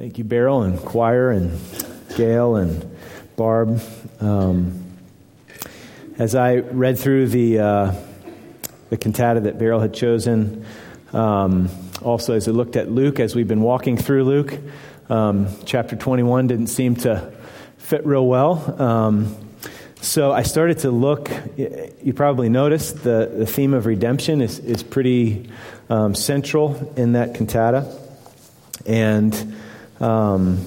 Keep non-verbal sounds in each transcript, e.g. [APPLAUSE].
Thank you, Beryl and choir and Gail and Barb. Um, as I read through the uh, the cantata that Beryl had chosen, um, also as I looked at Luke, as we've been walking through Luke, um, chapter 21 didn't seem to fit real well. Um, so I started to look. You probably noticed the, the theme of redemption is, is pretty um, central in that cantata. And um,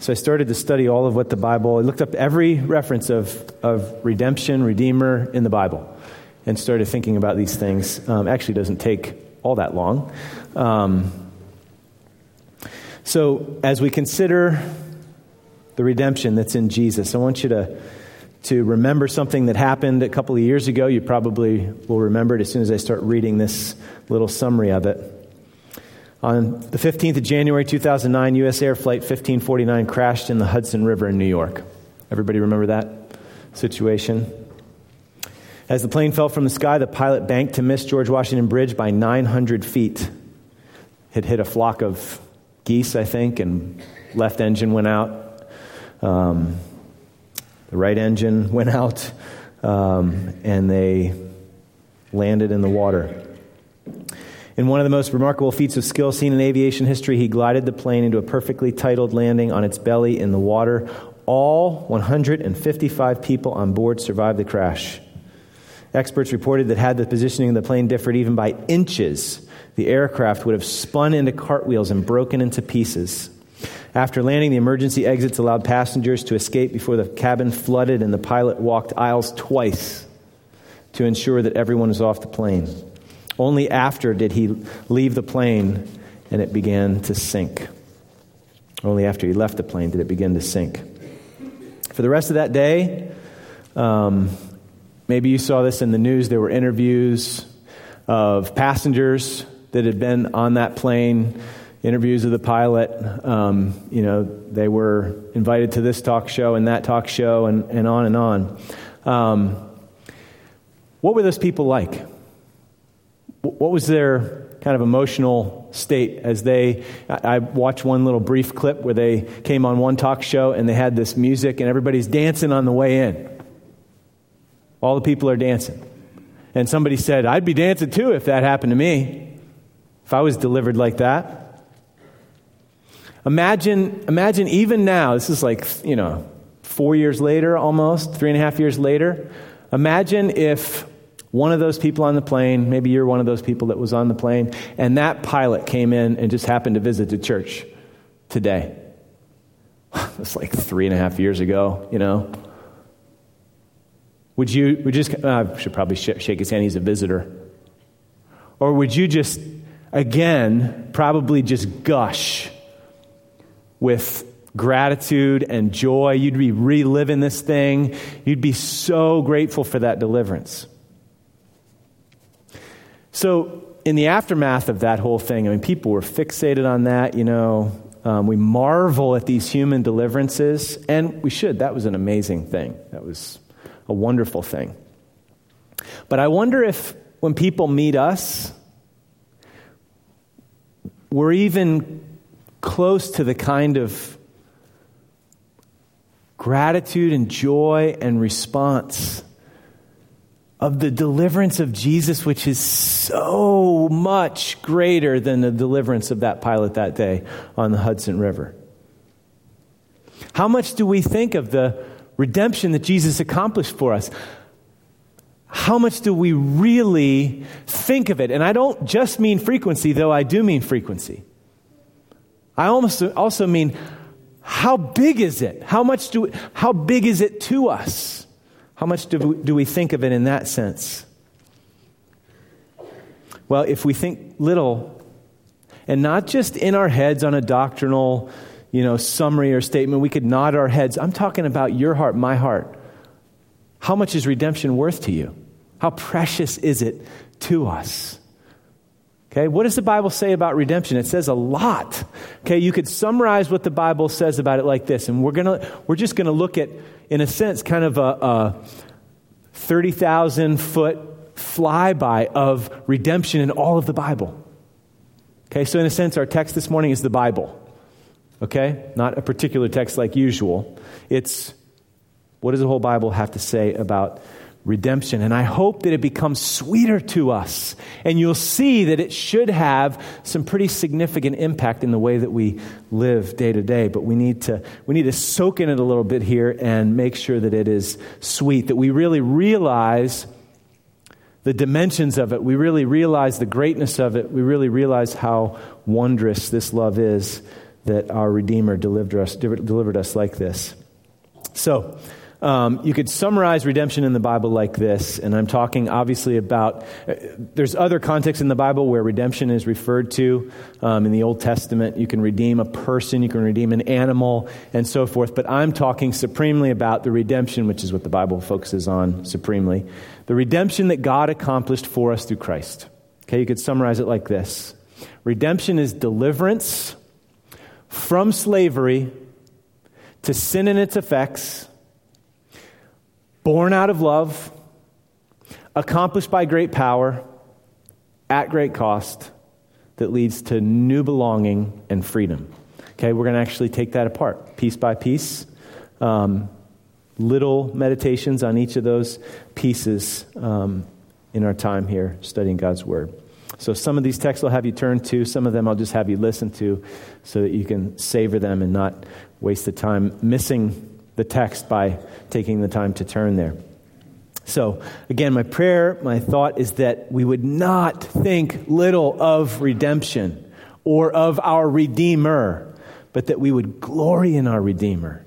so I started to study all of what the Bible, I looked up every reference of, of redemption, redeemer in the Bible, and started thinking about these things. Um, actually, doesn't take all that long. Um, so as we consider the redemption that's in Jesus, I want you to to remember something that happened a couple of years ago. You probably will remember it as soon as I start reading this little summary of it. On the 15th of January 2009, U.S. Air Flight 1549 crashed in the Hudson River in New York. Everybody remember that situation? As the plane fell from the sky, the pilot banked to miss George Washington Bridge by 900 feet. It hit a flock of geese, I think, and left engine went out. Um, the right engine [LAUGHS] went out, um, and they landed in the water. In one of the most remarkable feats of skill seen in aviation history, he glided the plane into a perfectly titled landing on its belly in the water. All 155 people on board survived the crash. Experts reported that had the positioning of the plane differed even by inches, the aircraft would have spun into cartwheels and broken into pieces. After landing, the emergency exits allowed passengers to escape before the cabin flooded and the pilot walked aisles twice to ensure that everyone was off the plane. Only after did he leave the plane and it began to sink. Only after he left the plane did it begin to sink. For the rest of that day, um, maybe you saw this in the news, there were interviews of passengers that had been on that plane, interviews of the pilot. Um, you know, they were invited to this talk show and that talk show and, and on and on. Um, what were those people like? What was their kind of emotional state as they i watched one little brief clip where they came on one talk show and they had this music and everybody's dancing on the way in. All the people are dancing. And somebody said i'd be dancing too if that happened to me if i was delivered like that. Imagine imagine even now this is like you know four years later almost three and a half years later imagine if one of those people on the plane, maybe you're one of those people that was on the plane, and that pilot came in and just happened to visit the church today. [LAUGHS] That's like three and a half years ago, you know. Would you, would you just, uh, I should probably sh- shake his hand, he's a visitor. Or would you just, again, probably just gush with gratitude and joy? You'd be reliving this thing. You'd be so grateful for that deliverance. So, in the aftermath of that whole thing, I mean, people were fixated on that, you know. Um, we marvel at these human deliverances, and we should. That was an amazing thing. That was a wonderful thing. But I wonder if when people meet us, we're even close to the kind of gratitude and joy and response of the deliverance of Jesus, which is so much greater than the deliverance of that pilot that day on the Hudson River. How much do we think of the redemption that Jesus accomplished for us? How much do we really think of it? And I don't just mean frequency, though I do mean frequency. I almost also mean how big is it? How much do how big is it to us? How much do we, think of it in that sense? Well, if we think little, and not just in our heads on a doctrinal, you know, summary or statement, we could nod our heads. I'm talking about your heart, my heart. How much is redemption worth to you? How precious is it to us? Okay, what does the Bible say about redemption? It says a lot. Okay, you could summarize what the Bible says about it like this, and we're gonna we're just gonna look at, in a sense, kind of a, a thirty thousand foot flyby of redemption in all of the Bible. Okay, so in a sense, our text this morning is the Bible. Okay? Not a particular text like usual. It's what does the whole Bible have to say about redemption? And I hope that it becomes sweeter to us. And you'll see that it should have some pretty significant impact in the way that we live day to day. But we need to, we need to soak in it a little bit here and make sure that it is sweet, that we really realize the dimensions of it. We really realize the greatness of it. We really realize how wondrous this love is that our Redeemer delivered us, delivered us like this. So, um, you could summarize redemption in the Bible like this, and I'm talking obviously about. Uh, there's other contexts in the Bible where redemption is referred to. Um, in the Old Testament, you can redeem a person, you can redeem an animal, and so forth. But I'm talking supremely about the redemption, which is what the Bible focuses on supremely. The redemption that God accomplished for us through Christ. Okay, you could summarize it like this Redemption is deliverance from slavery to sin and its effects born out of love, accomplished by great power, at great cost, that leads to new belonging and freedom. Okay, we're going to actually take that apart piece by piece. Um, little meditations on each of those pieces um, in our time here studying God's Word. So, some of these texts I'll have you turn to, some of them I'll just have you listen to so that you can savor them and not waste the time missing the text by taking the time to turn there. So, again, my prayer, my thought is that we would not think little of redemption or of our Redeemer, but that we would glory in our Redeemer,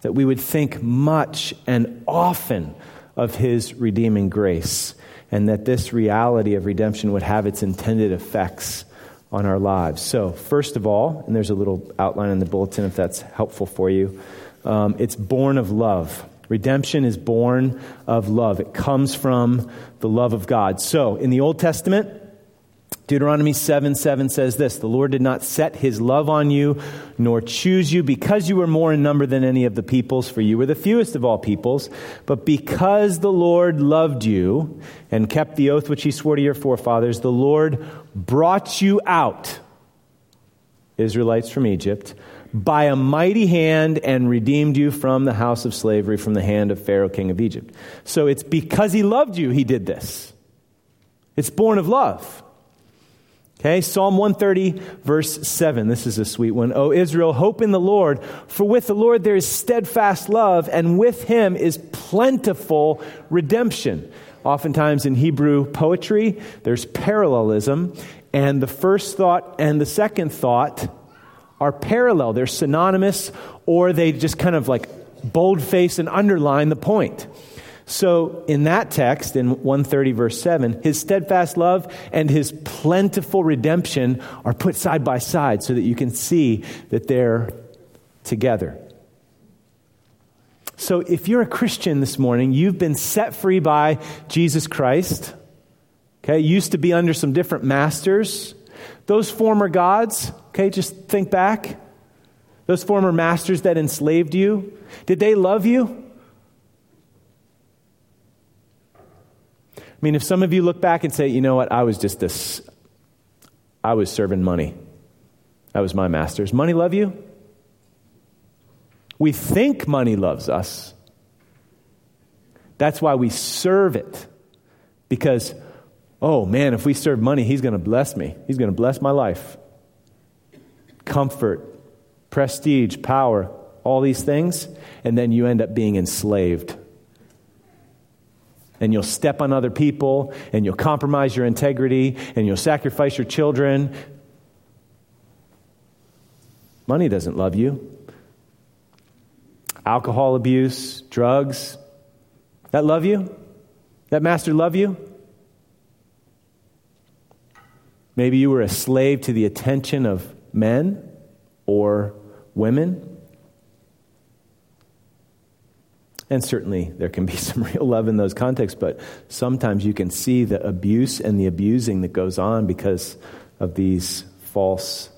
that we would think much and often of His redeeming grace, and that this reality of redemption would have its intended effects on our lives. So, first of all, and there's a little outline in the bulletin if that's helpful for you. Um, it's born of love. Redemption is born of love. It comes from the love of God. So, in the Old Testament, Deuteronomy 7 7 says this The Lord did not set his love on you, nor choose you, because you were more in number than any of the peoples, for you were the fewest of all peoples, but because the Lord loved you and kept the oath which he swore to your forefathers, the Lord brought you out, Israelites from Egypt by a mighty hand and redeemed you from the house of slavery, from the hand of Pharaoh, king of Egypt. So it's because he loved you, he did this. It's born of love. Okay, Psalm 130, verse 7. This is a sweet one. O Israel, hope in the Lord, for with the Lord there is steadfast love, and with him is plentiful redemption. Oftentimes in Hebrew poetry, there's parallelism, and the first thought and the second thought are parallel. They're synonymous, or they just kind of like boldface and underline the point. So, in that text, in 130, verse 7, his steadfast love and his plentiful redemption are put side by side so that you can see that they're together. So, if you're a Christian this morning, you've been set free by Jesus Christ. Okay, used to be under some different masters. Those former gods, okay, just think back. Those former masters that enslaved you, did they love you? I mean, if some of you look back and say, you know what, I was just this, I was serving money. That was my master's. Money love you? We think money loves us. That's why we serve it. Because oh man, if we serve money, he's going to bless me. He's going to bless my life. Comfort, prestige, power, all these things, and then you end up being enslaved. And you'll step on other people, and you'll compromise your integrity, and you'll sacrifice your children. Money doesn't love you. Alcohol abuse, drugs, that love you? That master love you? Maybe you were a slave to the attention of men or women. And certainly there can be [LAUGHS] some real love in those contexts, but sometimes you can see the abuse and the abusing that goes on because of these false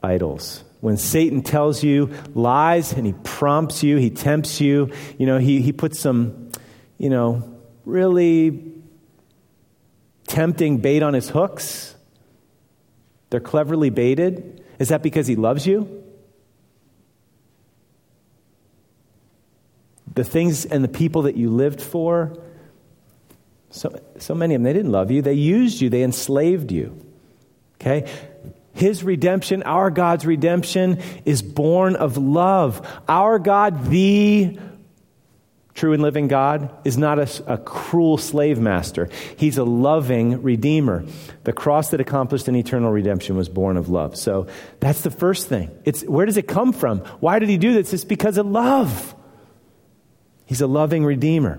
idols. When Satan tells you lies and he prompts you, he tempts you, you know, he, he puts some, you know, really tempting bait on his hooks they're cleverly baited. Is that because he loves you? The things and the people that you lived for, so, so many of them, they didn't love you. They used you, they enslaved you. Okay? His redemption, our God's redemption, is born of love. Our God, the true and living God, is not a, a, cruel slave master. He's a loving redeemer. The cross that accomplished an eternal redemption was born of love. So that's the first thing. It's, where does it come from? Why did he do this? It's because of love. He's a loving redeemer.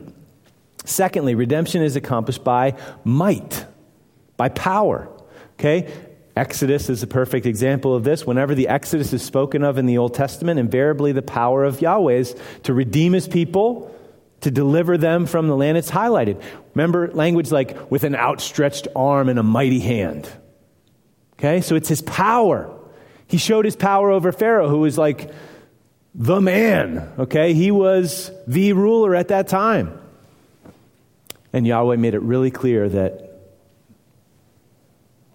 Secondly, redemption is accomplished by might, by power. Okay? Exodus is a perfect example of this. Whenever the Exodus is spoken of in the Old Testament, invariably the power of Yahweh is to redeem his people, to deliver them from the land. It's highlighted. Remember language like with an outstretched arm and a mighty hand. Okay? So it's his power. He showed his power over Pharaoh, who was like the man. Okay? He was the ruler at that time. And Yahweh made it really clear that,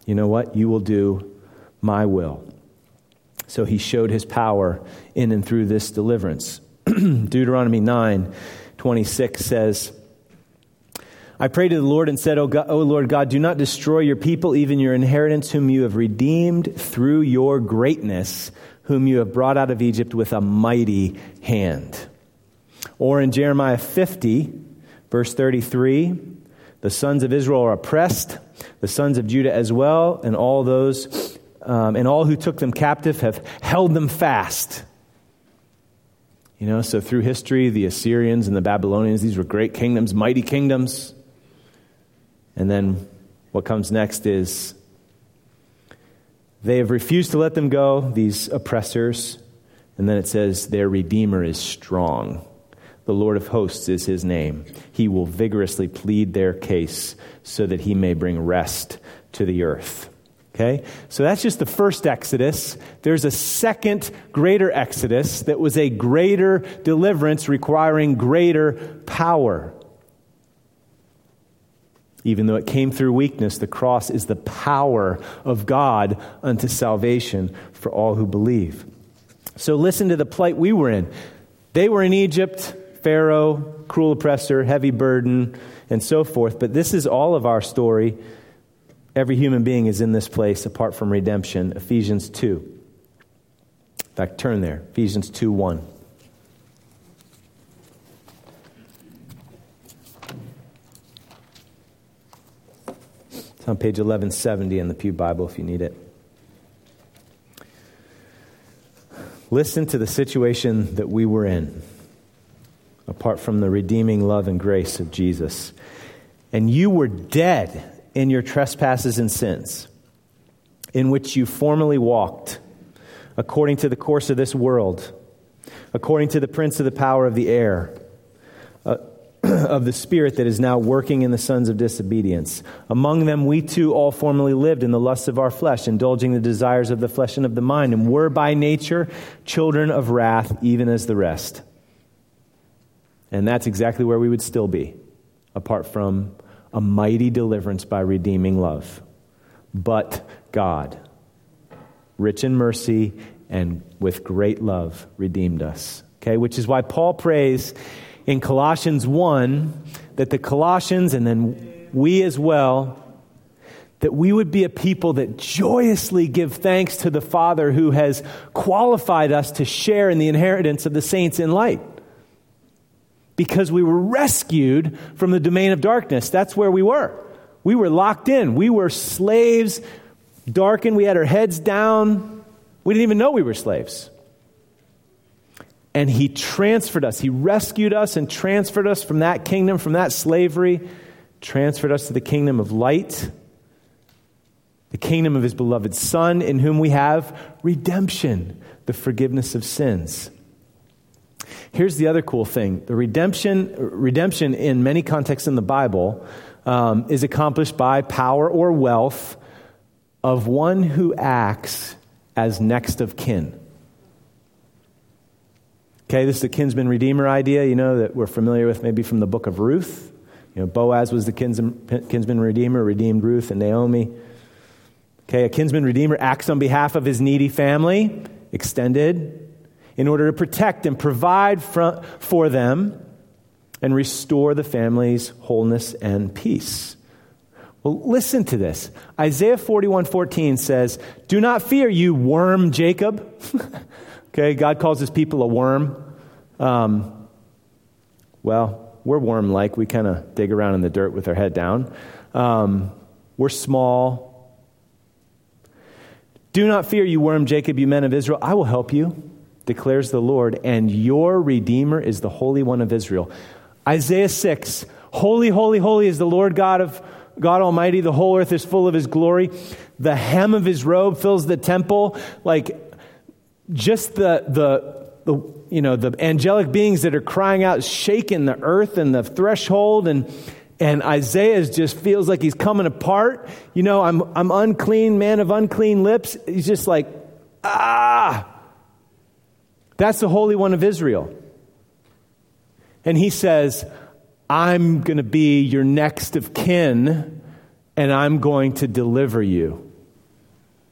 you know what? You will do my will. So he showed his power in and through this deliverance. [CLEARS THROAT] Deuteronomy 9 26 says, I prayed to the Lord and said, o, God, o Lord God, do not destroy your people, even your inheritance, whom you have redeemed through your greatness, whom you have brought out of Egypt with a mighty hand. Or in Jeremiah 50, Verse 33 The sons of Israel are oppressed, the sons of Judah as well, and all those, um, and all who took them captive have held them fast. You know, so through history, the Assyrians and the Babylonians, these were great kingdoms, mighty kingdoms. And then what comes next is they have refused to let them go, these oppressors. And then it says, their Redeemer is strong. The Lord of hosts is his name. He will vigorously plead their case so that he may bring rest to the earth. Okay? So that's just the first Exodus. There's a second greater Exodus that was a greater deliverance requiring greater power. Even though it came through weakness, the cross is the power of God unto salvation for all who believe. So listen to the plight we were in. They were in Egypt. Pharaoh, cruel oppressor, heavy burden, and so forth. But this is all of our story. Every human being is in this place apart from redemption. Ephesians 2. In fact, turn there. Ephesians 2 1. It's on page 1170 in the Pew Bible if you need it. Listen to the situation that we were in apart from the redeeming love and grace of Jesus. And you were dead in your trespasses and sins, in which you formerly walked, according to the course of this world, according to the prince of the power of the air. Uh, [CLEARS THROAT] of the Spirit that is now working in the sons of disobedience. Among them, we too all formerly lived in the lusts of our flesh, indulging the desires of the flesh and of the mind, and were by nature children of wrath, even as the rest. And that's exactly where we would still be, apart from a mighty deliverance by redeeming love. But God, rich in mercy and with great love, redeemed us. Okay, which is why Paul prays in Colossians 1 that the Colossians and then we as well that we would be a people that joyously give thanks to the Father who has qualified us to share in the inheritance of the saints in light because we were rescued from the domain of darkness. That's where we were. We were locked in. We were slaves, darkened. We had our heads down. We didn't even know we were slaves. And he transferred us. He rescued us and transferred us from that kingdom, from that slavery, transferred us to the kingdom of light, the kingdom of his beloved Son, in whom we have redemption, the forgiveness of sins. Here's the other cool thing the redemption, redemption in many contexts in the Bible um, is accomplished by power or wealth of one who acts as next of kin. Okay, this is the kinsman redeemer idea, you know, that we're familiar with maybe from the book of Ruth. You know, Boaz was the kinsman, kinsman redeemer, redeemed Ruth and Naomi. Okay, a kinsman redeemer acts on behalf of his needy family, extended, in order to protect and provide for them and restore the family's wholeness and peace. Well, listen to this. Isaiah 41:14 says, Do not fear, you worm Jacob. [LAUGHS] okay, God calls his people a worm. Um, well, we're worm like. We kind of dig around in the dirt with our head down. Um, we're small. Do not fear, you worm Jacob, you men of Israel. I will help you, declares the Lord, and your Redeemer is the Holy One of Israel. Isaiah 6 Holy, holy, holy is the Lord God of God Almighty. The whole earth is full of his glory. The hem of his robe fills the temple. Like just the, the, the, you know, the angelic beings that are crying out, shaking the earth and the threshold. And, and Isaiah just feels like he's coming apart. You know, I'm, I'm unclean, man of unclean lips. He's just like, ah. That's the Holy One of Israel. And he says, I'm going to be your next of kin, and I'm going to deliver you.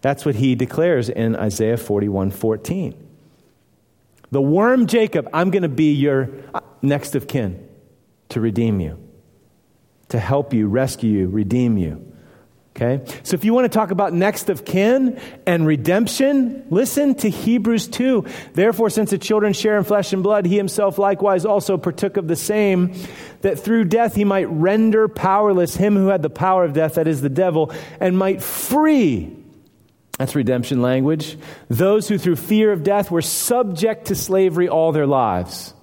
That's what he declares in Isaiah 41 14. The worm Jacob, I'm going to be your uh, next of kin to redeem you, to help you, rescue you, redeem you. Okay? So if you want to talk about next of kin and redemption, listen to Hebrews 2. Therefore, since the children share in flesh and blood, he himself likewise also partook of the same, that through death he might render powerless him who had the power of death, that is the devil, and might free. That's redemption language. Those who through fear of death were subject to slavery all their lives.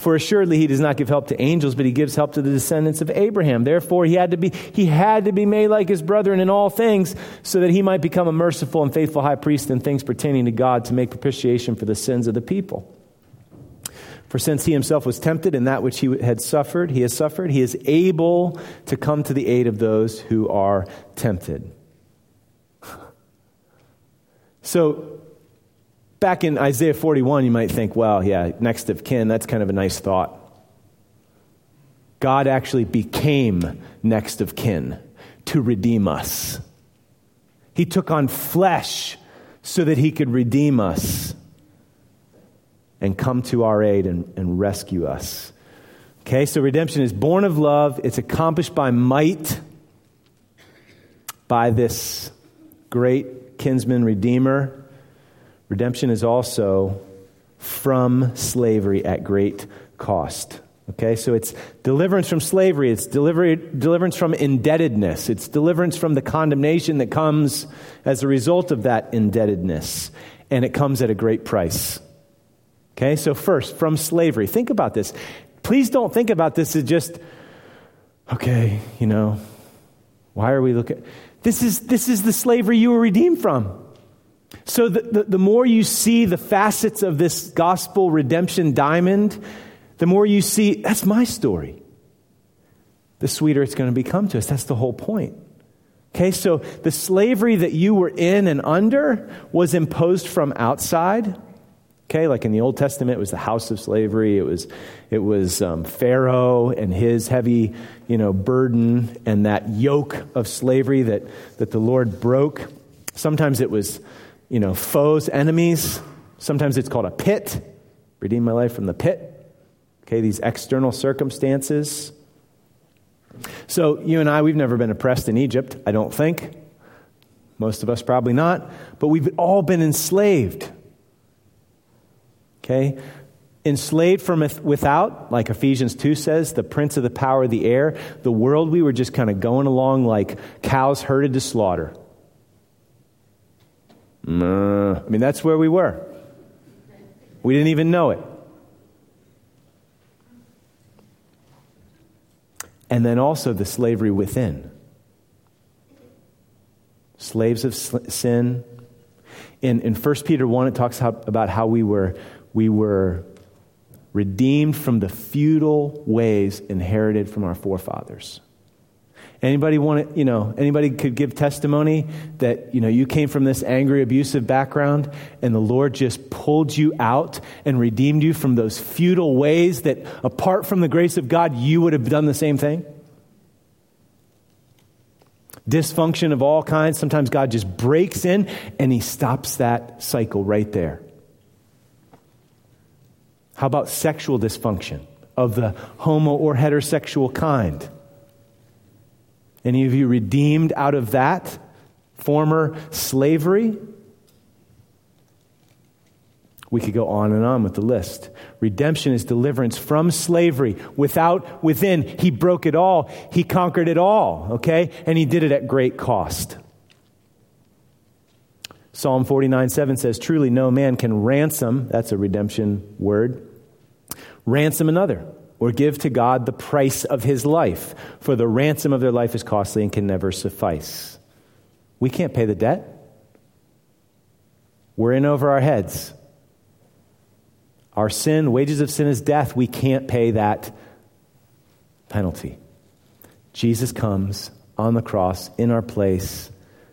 For assuredly he does not give help to angels, but he gives help to the descendants of Abraham. Therefore he had to be he had to be made like his brethren in all things, so that he might become a merciful and faithful high priest in things pertaining to God to make propitiation for the sins of the people. For since he himself was tempted in that which he had suffered, he has suffered, he is able to come to the aid of those who are tempted. [LAUGHS] So Back in Isaiah 41, you might think, well, yeah, next of kin, that's kind of a nice thought. God actually became next of kin to redeem us. He took on flesh so that he could redeem us and come to our aid and, and rescue us. Okay, so redemption is born of love, it's accomplished by might, by this great kinsman redeemer. Redemption is also from slavery at great cost. Okay, so it's deliverance from slavery, it's deliverance from indebtedness, it's deliverance from the condemnation that comes as a result of that indebtedness, and it comes at a great price. Okay, so first, from slavery. Think about this. Please don't think about this as just, okay, you know, why are we looking? This is, this is the slavery you were redeemed from. So, the, the, the, more you see the facets of this gospel redemption diamond, the more you see that's my story, the sweeter it's going to become to us. That's the whole point. Okay, so the slavery that you were in and under was imposed from outside. Okay, like in the Old Testament, it was the house of slavery. It was, it was um, Pharaoh and his heavy, you know, burden and that yoke of slavery that, that the Lord broke. Sometimes it was you know, foes, enemies. Sometimes it's called a pit. Redeem my life from the pit. Okay, these external circumstances. So, you and I, we've never been oppressed in Egypt, I don't think. Most of us probably not. But we've all been enslaved. Okay? Enslaved from without, like Ephesians 2 says, the prince of the power of the air. The world, we were just kind of going along like cows herded to slaughter. I mean, that's where we were. We didn't even know it. And then also the slavery within. Slaves of sin. In, in 1 Peter 1, it talks how, about how we were, we were redeemed from the futile ways inherited from our forefathers. Anybody want to, you know, anybody could give testimony that, you know, you came from this angry, abusive background and the Lord just pulled you out and redeemed you from those futile ways that apart from the grace of God, you would have done the same thing? Dysfunction of all kinds. Sometimes God just breaks in and he stops that cycle right there. How about sexual dysfunction? of the homo or heterosexual kind. Any of you redeemed out of that former slavery? We could go on and on with the list. Redemption is deliverance from slavery. Without, within, he broke it all. He conquered it all, okay? And he did it at great cost. Psalm 49 7 says, Truly no man can ransom, that's a redemption word, ransom another or give to God the price of his life, for the ransom of their life is costly and can never suffice. We can't pay the debt. We're in over our heads. Our sin, wages of sin is death. We can't pay that penalty. Jesus comes on the cross in our place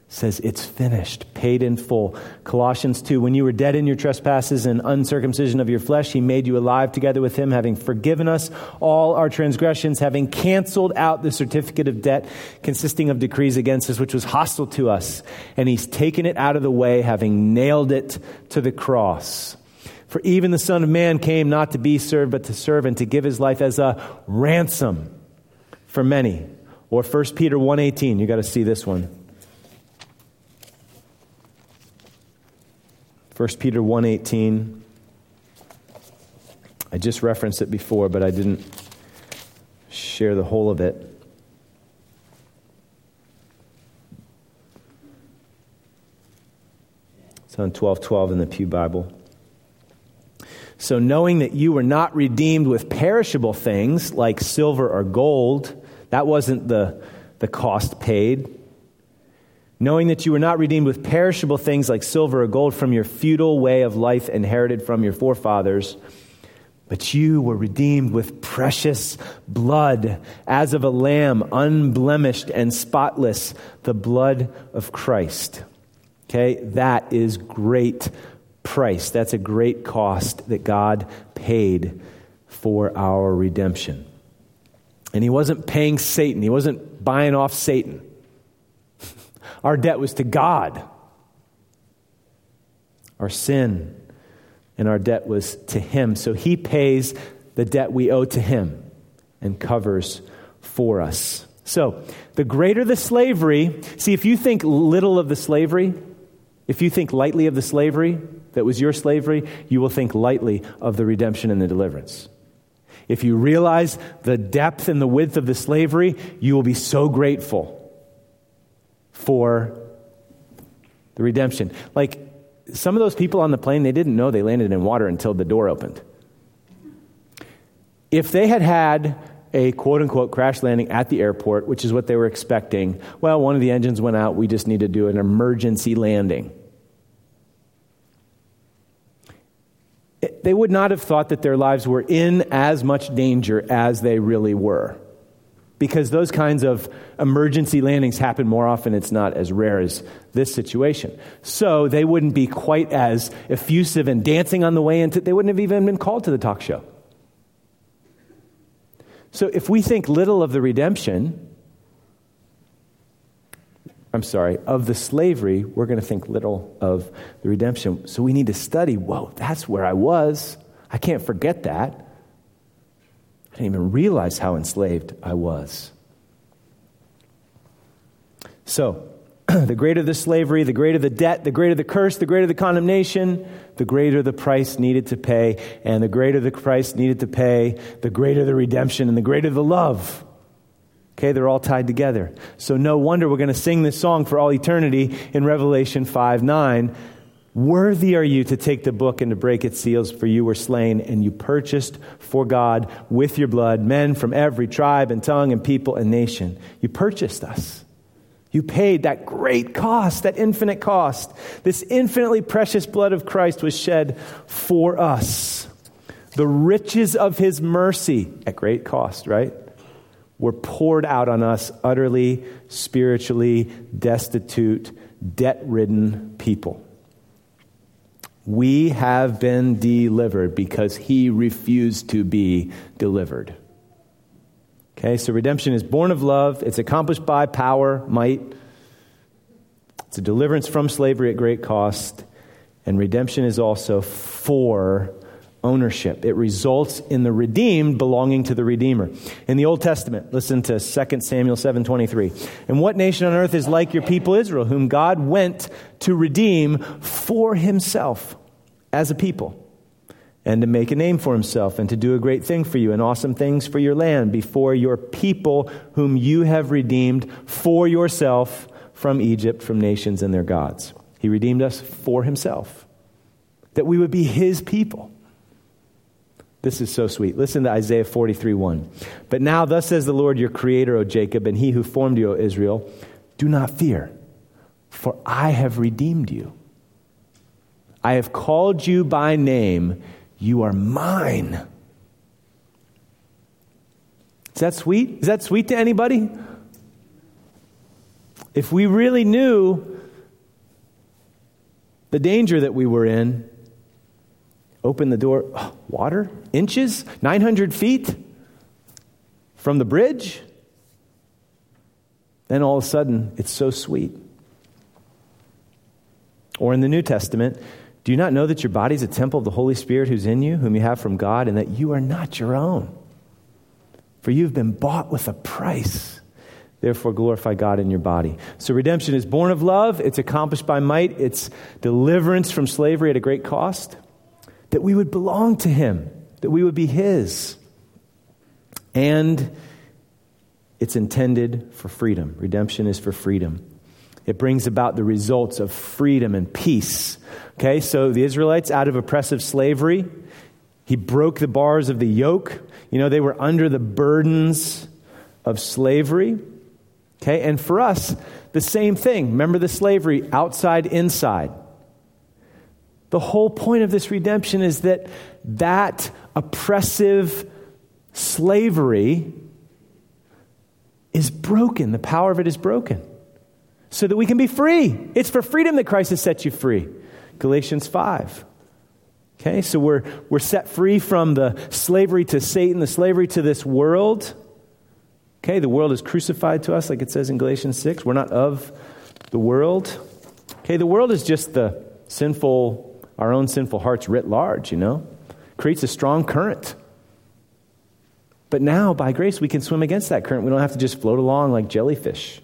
says it's finished, paid in full. Colossians 2 When you were dead in your trespasses and uncircumcision of your flesh, he made you alive together with him, having forgiven us all our transgressions, having canceled out the certificate of debt consisting of decrees against us, which was hostile to us. And he's taken it out of the way, having nailed it to the cross. For even the Son of Man came not to be served, but to serve and to give his life as a ransom for many. Or 1 Peter 1.18, you got to see this one. 1 Peter 1:18 I just referenced it before but I didn't share the whole of it. It's on 1212 in the Pew Bible. So, knowing that you were not redeemed with perishable things like silver or gold, that wasn't the, the cost paid knowing that you were not redeemed with perishable things like silver or gold from your futile way of life inherited from your forefathers, but you were redeemed with precious blood, as of a lamb, unblemished and spotless, the blood of Christ. Okay, that is great price. That's a great cost that God paid for our redemption. And He wasn't paying Satan, He wasn't buying off Satan. Our debt was to God. Our sin and our debt was to Him. So He pays the debt we owe to Him and covers for us. So, the greater the slavery, see, if you think little of the slavery, if you think lightly of the slavery that was your slavery, you will think lightly of the redemption and the deliverance. If you realize the depth and the width of the slavery, you will be so grateful for the redemption. Like some of those people on the plane, they didn't know they landed in water until the door opened. If they had had a quote unquote crash landing at the airport, which is what they were expecting, well, one of the engines went out, we just need to do an emergency landing. they would not have thought that their lives were in as much danger as they really were because those kinds of emergency landings happen more often. It's not as rare as this situation. So they wouldn't be quite as effusive and dancing on the way into, they wouldn't have even been called to the talk show. So if we think little of the redemption, I'm sorry, of the slavery, we're going to think little of the redemption. So we need to study, whoa, that's where I was. I can't forget that. I didn't even realize how enslaved I was. So, [CLEARS THROAT] the greater the slavery, the greater the debt, the greater the curse, the greater the condemnation, the greater the price needed to pay. And the greater the price needed to pay, the greater the redemption and the greater the love. Okay, they're all tied together. So, no wonder we're going to sing this song for all eternity in Revelation 5 9 Worthy are you to take the book and to break its seals, for you were slain, and you purchased for God with your blood men from every tribe and tongue and people and nation. You purchased us. You paid that great cost, that infinite cost. This infinitely precious blood of Christ was shed for us. The riches of his mercy, at great cost, right? Were poured out on us, utterly, spiritually destitute, debt ridden people. We have been delivered because he refused to be delivered. Okay, so redemption is born of love, it's accomplished by power, might. It's a deliverance from slavery at great cost. And redemption is also for ownership. It results in the redeemed belonging to the Redeemer. In the Old Testament, listen to 2 Samuel 7:23. And what nation on earth is like your people Israel, whom God went to redeem for himself as a people? and to make a name for himself and to do a great thing for you and awesome things for your land before your people whom you have redeemed for yourself from Egypt, from nations and their gods. He redeemed us for himself, that we would be his people. This is so sweet. Listen to Isaiah 43 1. But now, thus says the Lord your creator, O Jacob, and he who formed you, O Israel, do not fear, for I have redeemed you. I have called you by name you are mine. Is that sweet? Is that sweet to anybody? If we really knew the danger that we were in, open the door, oh, [GASPS] water, inches, 900 feet from the bridge, then all of a sudden it's so sweet. Or in the New Testament, do you not know that your body is a temple of the Holy Spirit who's in you, whom you have from God, and that you are not your own? For you've been bought with a price. Therefore, glorify God in your body. So, redemption is born of love, it's accomplished by might, it's deliverance from slavery at a great cost. That we would belong to Him, that we would be His. And it's intended for freedom. Redemption is for freedom. It brings about the results of freedom and peace. Okay, so the Israelites out of oppressive slavery, he broke the bars of the yoke. You know, they were under the burdens of slavery. Okay, and for us, the same thing. Remember the slavery outside, inside. The whole point of this redemption is that that oppressive slavery is broken. The power of it is broken so that we can be free. It's for freedom that Christ has set you free. Galatians 5. Okay, so we're, we're set free from the slavery to Satan, the slavery to this world. Okay, the world is crucified to us, like it says in Galatians 6. We're not of the world. Okay, the world is just the sinful, our own sinful hearts writ large, you know? Creates a strong current. But now, by grace, we can swim against that current. We don't have to just float along like jellyfish.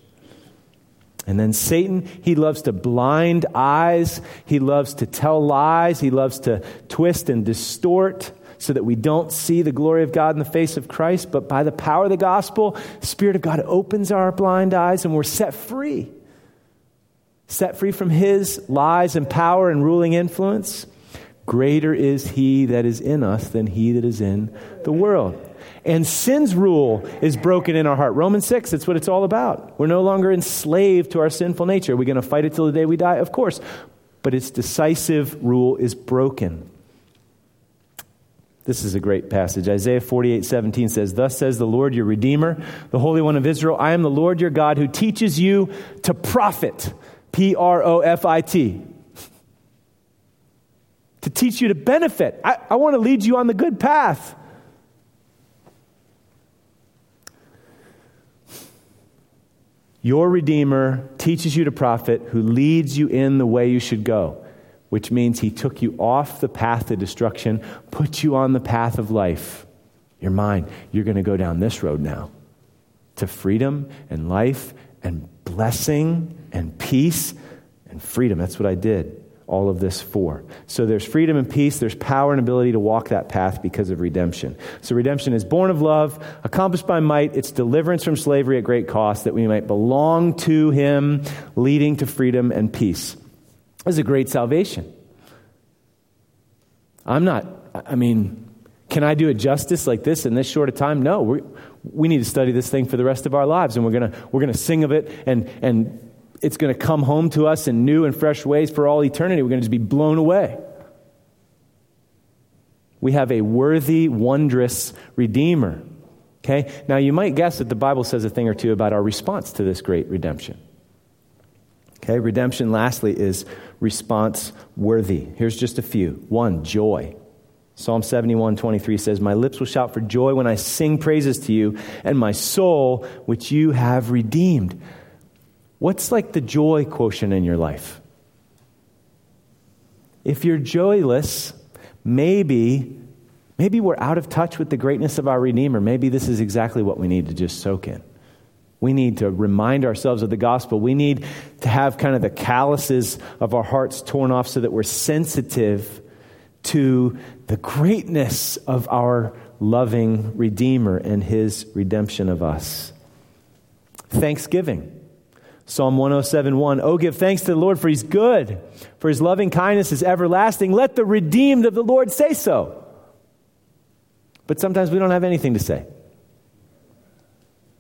And then Satan, he loves to blind eyes. He loves to tell lies. He loves to twist and distort so that we don't see the glory of God in the face of Christ. But by the power of the gospel, the Spirit of God opens our blind eyes and we're set free. Set free from his lies and power and ruling influence. Greater is he that is in us than he that is in the world and sin's rule is broken in our heart. Romans 6, that's what it's all about. We're no longer enslaved to our sinful nature. Are we going to fight it till the day we die? Of course. But its decisive rule is broken. This is a great passage. Isaiah 48, 17 says, Thus says the Lord your Redeemer, the Holy One of Israel, I am the Lord your God who teaches you to profit. P R O F I T. To teach you to benefit. I, I want to lead you on the good path. Your Redeemer teaches you to profit, who leads you in the way you should go, which means he took you off the path of destruction, put you on the path of life. You're mine. You're going to go down this road now to freedom and life and blessing and peace and freedom. That's what I did all of this for. So there's freedom and peace, there's power and ability to walk that path because of redemption. So redemption is born of love, accomplished by might, it's deliverance from slavery at great cost that we might belong to him, leading to freedom and peace. This is a great salvation. I'm not, I mean, can I do it justice like this in this short a time? No. We, we need to study this thing for the rest of our lives, and we're going to we're gonna sing of it and, and it's going to come home to us in new and fresh ways for all eternity. We're going to just be blown away. We have a worthy, wondrous Redeemer. Okay? Now, you might guess that the Bible says a thing or two about our response to this great redemption. Okay? Redemption, lastly, is response worthy. Here's just a few. One, joy. Psalm 71, 23 says, My lips will shout for joy when I sing praises to you, and my soul, which you have redeemed. What's like the joy quotient in your life? If you're joyless, maybe Maybe we're out of touch with the greatness of our Redeemer. Maybe this is exactly what we need to just soak in. We need to remind ourselves of the gospel. We need to have kind of the calluses of our hearts torn off so that we're sensitive to the greatness of our loving Redeemer and his redemption of us. Thanksgiving. Psalm 107:1 Oh give thanks to the Lord for he's good for his loving kindness is everlasting let the redeemed of the Lord say so But sometimes we don't have anything to say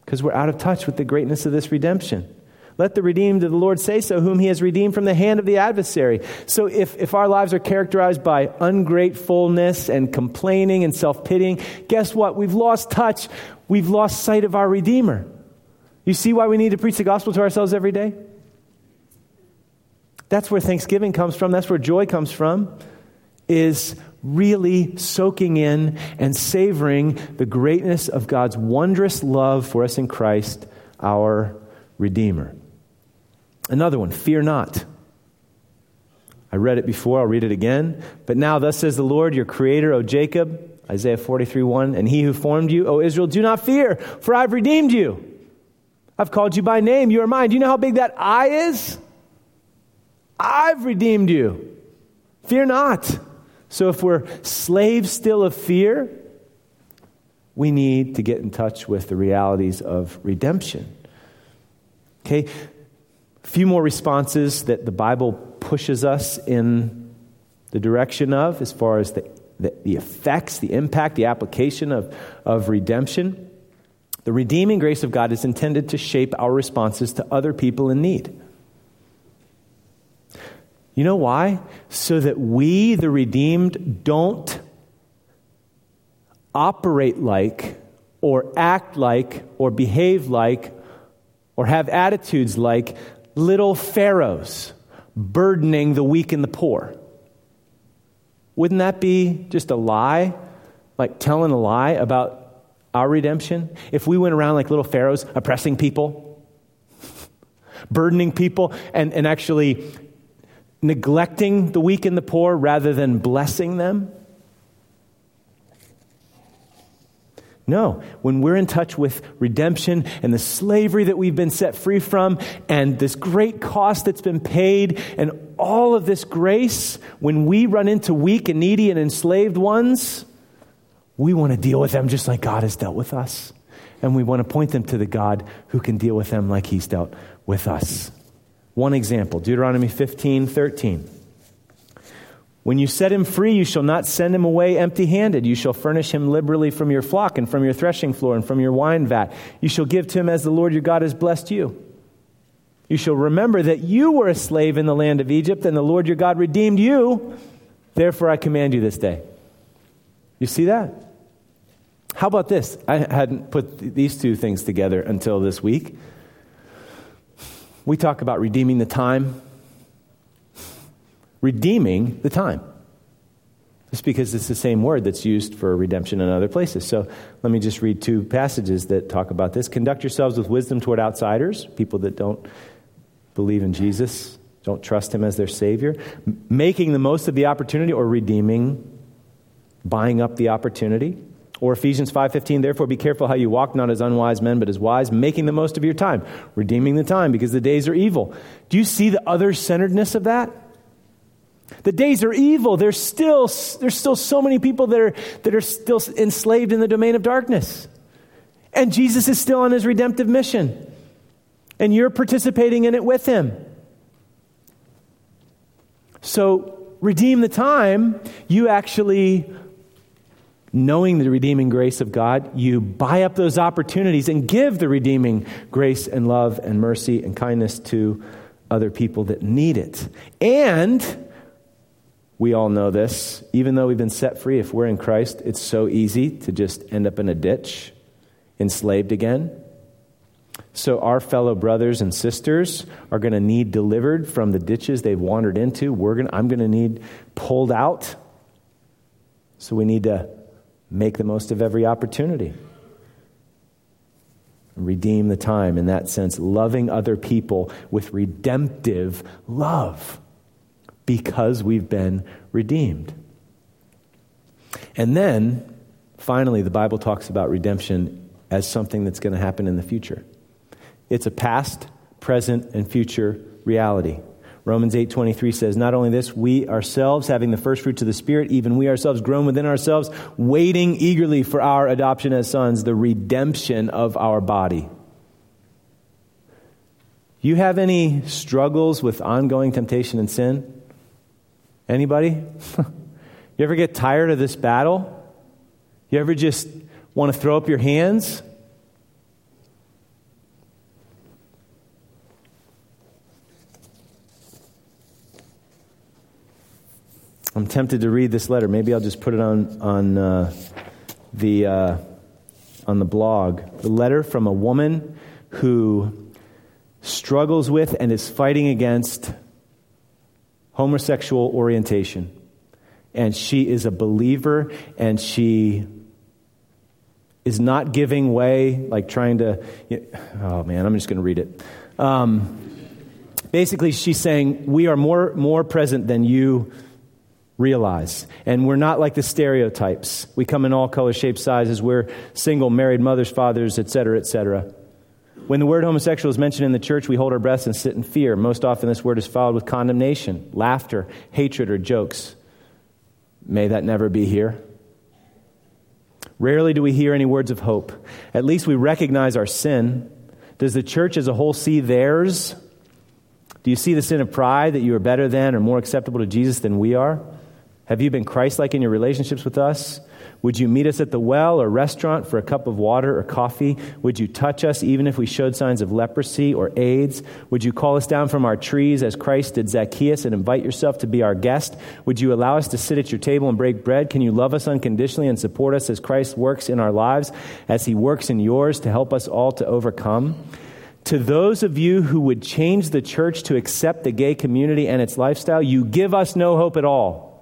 because we're out of touch with the greatness of this redemption let the redeemed of the Lord say so, whom he has redeemed from the hand of the adversary. So if, if our lives are characterized by ungratefulness and complaining and self pitying, guess what? We've lost touch. We've lost sight of our Redeemer. You see why we need to preach the gospel to ourselves every day? That's where thanksgiving comes from. That's where joy comes from, is really soaking in and savoring the greatness of God's wondrous love for us in Christ, our Redeemer. Another one, fear not. I read it before, I'll read it again. But now, thus says the Lord, your creator, O Jacob, Isaiah 43 1, and he who formed you, O Israel, do not fear, for I've redeemed you. I've called you by name, you are mine. Do you know how big that I is? I've redeemed you. Fear not. So, if we're slaves still of fear, we need to get in touch with the realities of redemption. Okay? A few more responses that the Bible pushes us in the direction of as far as the, the, the effects, the impact, the application of, of redemption. The redeeming grace of God is intended to shape our responses to other people in need. You know why? So that we, the redeemed, don't operate like, or act like, or behave like, or have attitudes like little pharaohs burdening the weak and the poor. Wouldn't that be just a lie? Like telling a lie about our redemption? If we went around like little pharaohs oppressing people, [LAUGHS] burdening people, and, and actually neglecting the weak and the poor rather than blessing them? No, when we're in touch with redemption and the slavery that we've been set free from and this great cost that's been paid and all of this grace, when we run into weak and needy and enslaved ones, we want to deal with them just like God has dealt with us. And we want to point them to the God who can deal with them like he's dealt with us. One example Deuteronomy 15 13. When you set him free, you shall not send him away empty handed. You shall furnish him liberally from your flock and from your threshing floor and from your wine vat. You shall give to him as the Lord your God has blessed you. You shall remember that you were a slave in the land of Egypt, and the Lord your God redeemed you. Therefore, I command you this day. You see that? How about this? I hadn't put these two things together until this week. We talk about redeeming the time redeeming the time. Just because it's the same word that's used for redemption in other places. So let me just read two passages that talk about this. Conduct yourselves with wisdom toward outsiders, people that don't believe in Jesus, don't trust him as their Savior. Making the most of the opportunity or redeeming, buying up the opportunity. Or Ephesians 5:15, therefore be careful how you walk not as unwise men but as wise, making the most of your time, redeeming the time because the days are evil. Do you see the other-centeredness of that? The days are evil. There's still, there's still so many people that are, that are still enslaved in the domain of darkness. And Jesus is still on his redemptive mission. And you're participating in it with him. So, redeem the time. You actually, knowing the redeeming grace of God, you buy up those opportunities and give the redeeming grace and love and mercy and kindness to other people that need it. And we all know this. Even though we've been set free, if we're in Christ, it's so easy to just end up in a ditch, enslaved again. So, our fellow brothers and sisters are going to need delivered from the ditches they've wandered into. We're gonna, I'm going to need pulled out. So, we need to make the most of every opportunity. Redeem the time in that sense, loving other people with redemptive love because we've been redeemed. And then, finally, the Bible talks about redemption as something that's going to happen in the future. It's a past, present, and future reality. Romans 8:23 says, "Not only this, we ourselves having the first fruits of the spirit, even we ourselves groan within ourselves, waiting eagerly for our adoption as sons, the redemption of our body." You have any struggles with ongoing temptation and sin? Anybody? [LAUGHS] you ever get tired of this battle? You ever just want to throw up your hands? I'm tempted to read this letter. Maybe I'll just put it on on uh, the uh, on the blog. The letter from a woman who struggles with and is fighting against homosexual orientation, and she is a believer, and she is not giving way, like trying to. Oh man, I'm just going to read it. Um, basically, she's saying we are more more present than you realize. And we're not like the stereotypes. We come in all color, shapes, sizes. We're single, married, mothers, fathers, etc., etc. When the word homosexual is mentioned in the church, we hold our breaths and sit in fear. Most often, this word is followed with condemnation, laughter, hatred, or jokes. May that never be here. Rarely do we hear any words of hope. At least we recognize our sin. Does the church as a whole see theirs? Do you see the sin of pride that you are better than or more acceptable to Jesus than we are? Have you been Christ like in your relationships with us? Would you meet us at the well or restaurant for a cup of water or coffee? Would you touch us even if we showed signs of leprosy or AIDS? Would you call us down from our trees as Christ did Zacchaeus and invite yourself to be our guest? Would you allow us to sit at your table and break bread? Can you love us unconditionally and support us as Christ works in our lives, as he works in yours to help us all to overcome? To those of you who would change the church to accept the gay community and its lifestyle, you give us no hope at all.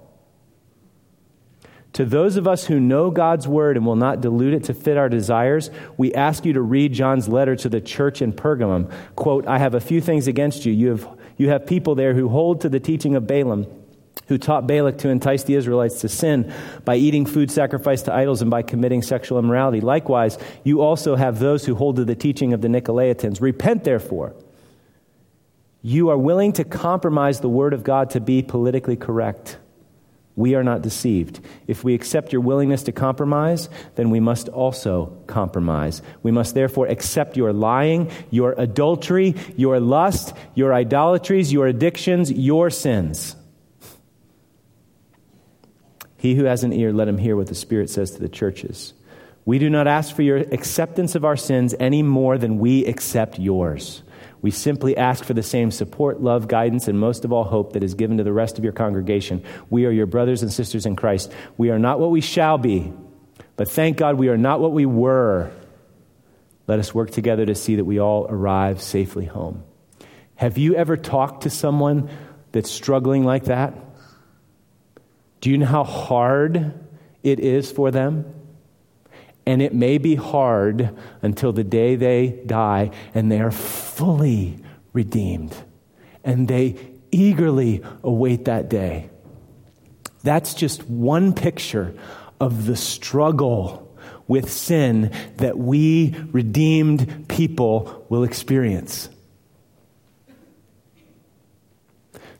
To those of us who know God's word and will not dilute it to fit our desires, we ask you to read John's letter to the church in Pergamum. Quote, I have a few things against you. You have, you have people there who hold to the teaching of Balaam, who taught Balak to entice the Israelites to sin by eating food sacrificed to idols and by committing sexual immorality. Likewise, you also have those who hold to the teaching of the Nicolaitans. Repent, therefore. You are willing to compromise the word of God to be politically correct we are not deceived. If we accept your willingness to compromise, then we must also compromise. We must therefore accept your lying, your adultery, your lust, your idolatries, your addictions, your sins. He who has an ear, let him hear what the Spirit says to the churches. We do not ask for your acceptance of our sins any more than we accept yours. We simply ask for the same support, love, guidance, and most of all, hope that is given to the rest of your congregation. We are your brothers and sisters in Christ. We are not what we shall be, but thank God we are not what we were. Let us work together to see that we all arrive safely home. Have you ever talked to someone that's struggling like that? Do you know how hard it is for them? And it may be hard until the day they die and they are fully redeemed. And they eagerly await that day. That's just one picture of the struggle with sin that we redeemed people will experience.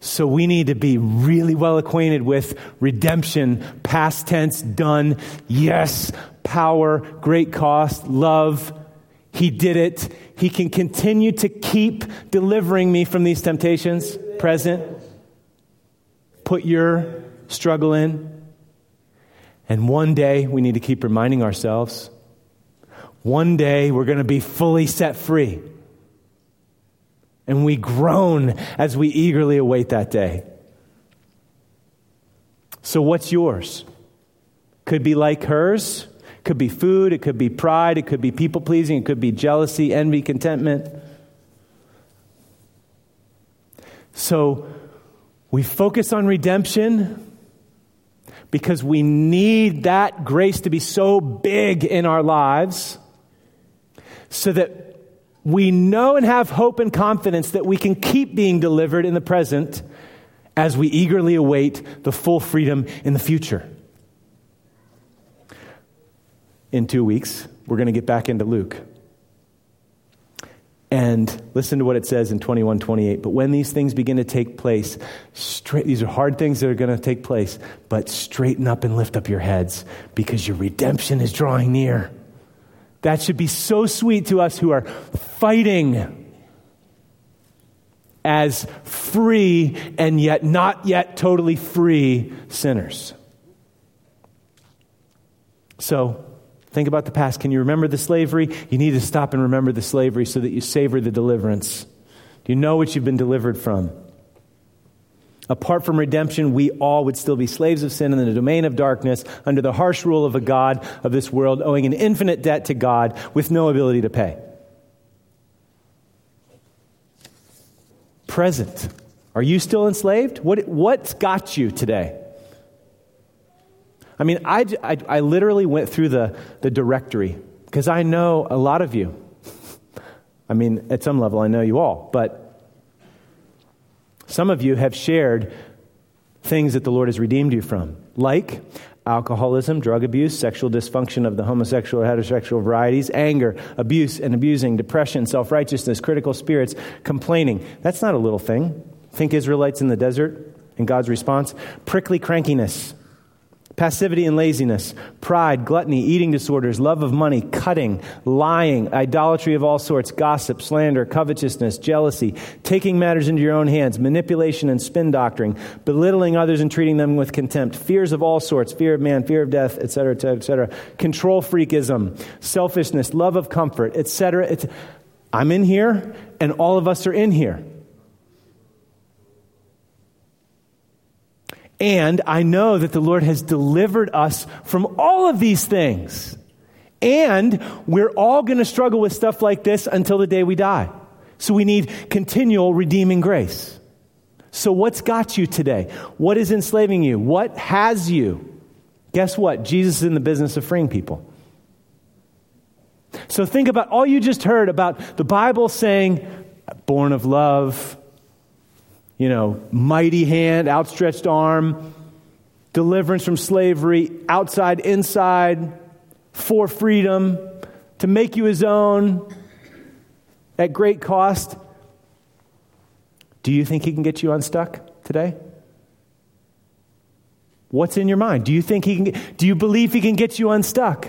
So we need to be really well acquainted with redemption, past tense, done, yes, power, great cost, love. He did it. He can continue to keep delivering me from these temptations, present. Put your struggle in. And one day we need to keep reminding ourselves one day we're going to be fully set free. And we groan as we eagerly await that day. So, what's yours? Could be like hers. Could be food. It could be pride. It could be people pleasing. It could be jealousy, envy, contentment. So, we focus on redemption because we need that grace to be so big in our lives so that we know and have hope and confidence that we can keep being delivered in the present as we eagerly await the full freedom in the future. in two weeks, we're going to get back into Luke. And listen to what it says in 21 28. But when these things begin to take place, straight, these are hard things that are going to take place, but straighten up and lift up your heads because your redemption is drawing near. That should be so sweet to us who are fighting as free and yet not yet totally free sinners. So, Think about the past. Can you remember the slavery? You need to stop and remember the slavery so that you savor the deliverance. Do you know what you've been delivered from? Apart from redemption, we all would still be slaves of sin in the domain of darkness, under the harsh rule of a God of this world, owing an infinite debt to God with no ability to pay. Present. Are you still enslaved? What, what's got you today? I mean, I, I, I literally went through the, the directory because I know a lot of you. [LAUGHS] I mean, at some level, I know you all, but some of you have shared things that the Lord has redeemed you from, like alcoholism, drug abuse, sexual dysfunction of the homosexual or heterosexual varieties, anger, abuse and abusing, depression, self righteousness, critical spirits, complaining. That's not a little thing. Think Israelites in the desert and God's response. Prickly crankiness, Passivity and laziness, pride, gluttony, eating disorders, love of money, cutting, lying, idolatry of all sorts, gossip, slander, covetousness, jealousy, taking matters into your own hands, manipulation and spin doctoring, belittling others and treating them with contempt, fears of all sorts, fear of man, fear of death, etc., etc., etc., control freakism, selfishness, love of comfort, etc. I'm in here, and all of us are in here. And I know that the Lord has delivered us from all of these things. And we're all going to struggle with stuff like this until the day we die. So we need continual redeeming grace. So, what's got you today? What is enslaving you? What has you? Guess what? Jesus is in the business of freeing people. So, think about all you just heard about the Bible saying, born of love, you know, mighty hand, outstretched arm, deliverance from slavery, outside, inside, for freedom, to make you his own at great cost. Do you think he can get you unstuck today? What's in your mind? Do you think he can do you believe he can get you unstuck?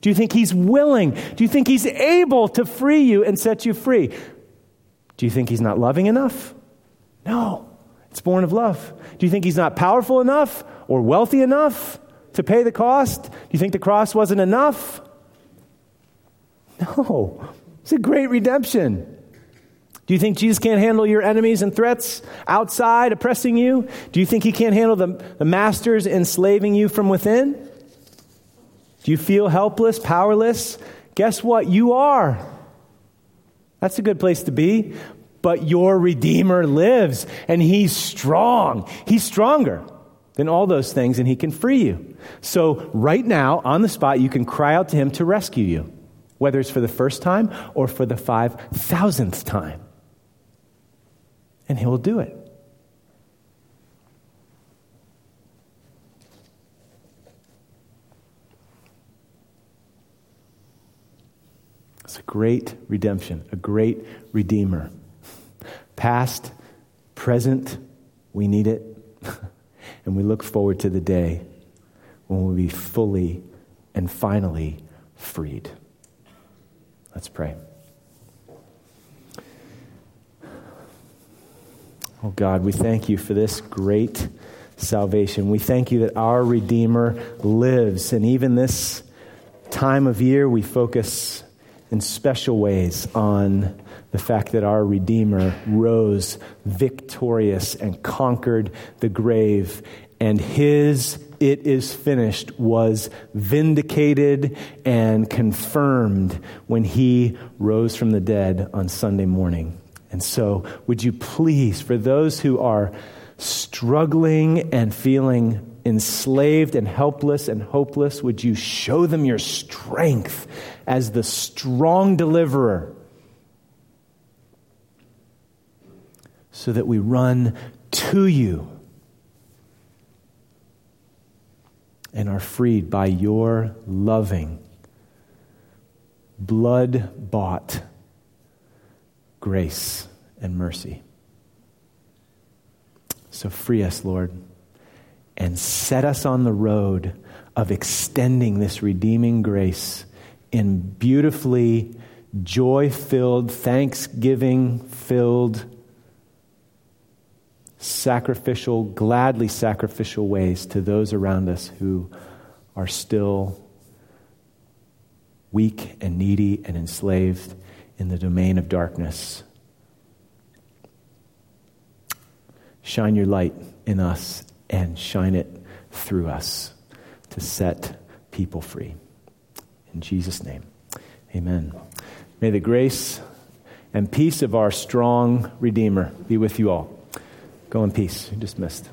Do you think he's willing? Do you think he's able to free you and set you free? Do you think he's not loving enough? No, it's born of love. Do you think he's not powerful enough or wealthy enough to pay the cost? Do you think the cross wasn't enough? No, it's a great redemption. Do you think Jesus can't handle your enemies and threats outside oppressing you? Do you think he can't handle the, the masters enslaving you from within? Do you feel helpless, powerless? Guess what? You are. That's a good place to be but your Redeemer lives and he's strong. He's stronger than all those things and he can free you. So, right now, on the spot, you can cry out to him to rescue you, whether it's for the first time or for the 5,000th time. And he will do it. It's a great redemption, a great redeemer. Past, present, we need it. [LAUGHS] and we look forward to the day when we'll be fully and finally freed. Let's pray. Oh God, we thank you for this great salvation. We thank you that our Redeemer lives. And even this time of year, we focus in special ways on the fact that our Redeemer rose victorious and conquered the grave, and his it is finished was vindicated and confirmed when he rose from the dead on Sunday morning. And so, would you please, for those who are struggling and feeling enslaved and helpless and hopeless, would you show them your strength as the strong deliverer so that we run to you and are freed by your loving, blood bought grace and mercy. So free us, Lord, and set us on the road of extending this redeeming grace in beautifully joy filled, thanksgiving filled, sacrificial, gladly sacrificial ways to those around us who are still weak and needy and enslaved in the domain of darkness. Shine your light in us and shine it through us to set people free. In Jesus' name, amen. May the grace and peace of our strong Redeemer be with you all. Go in peace. You're dismissed.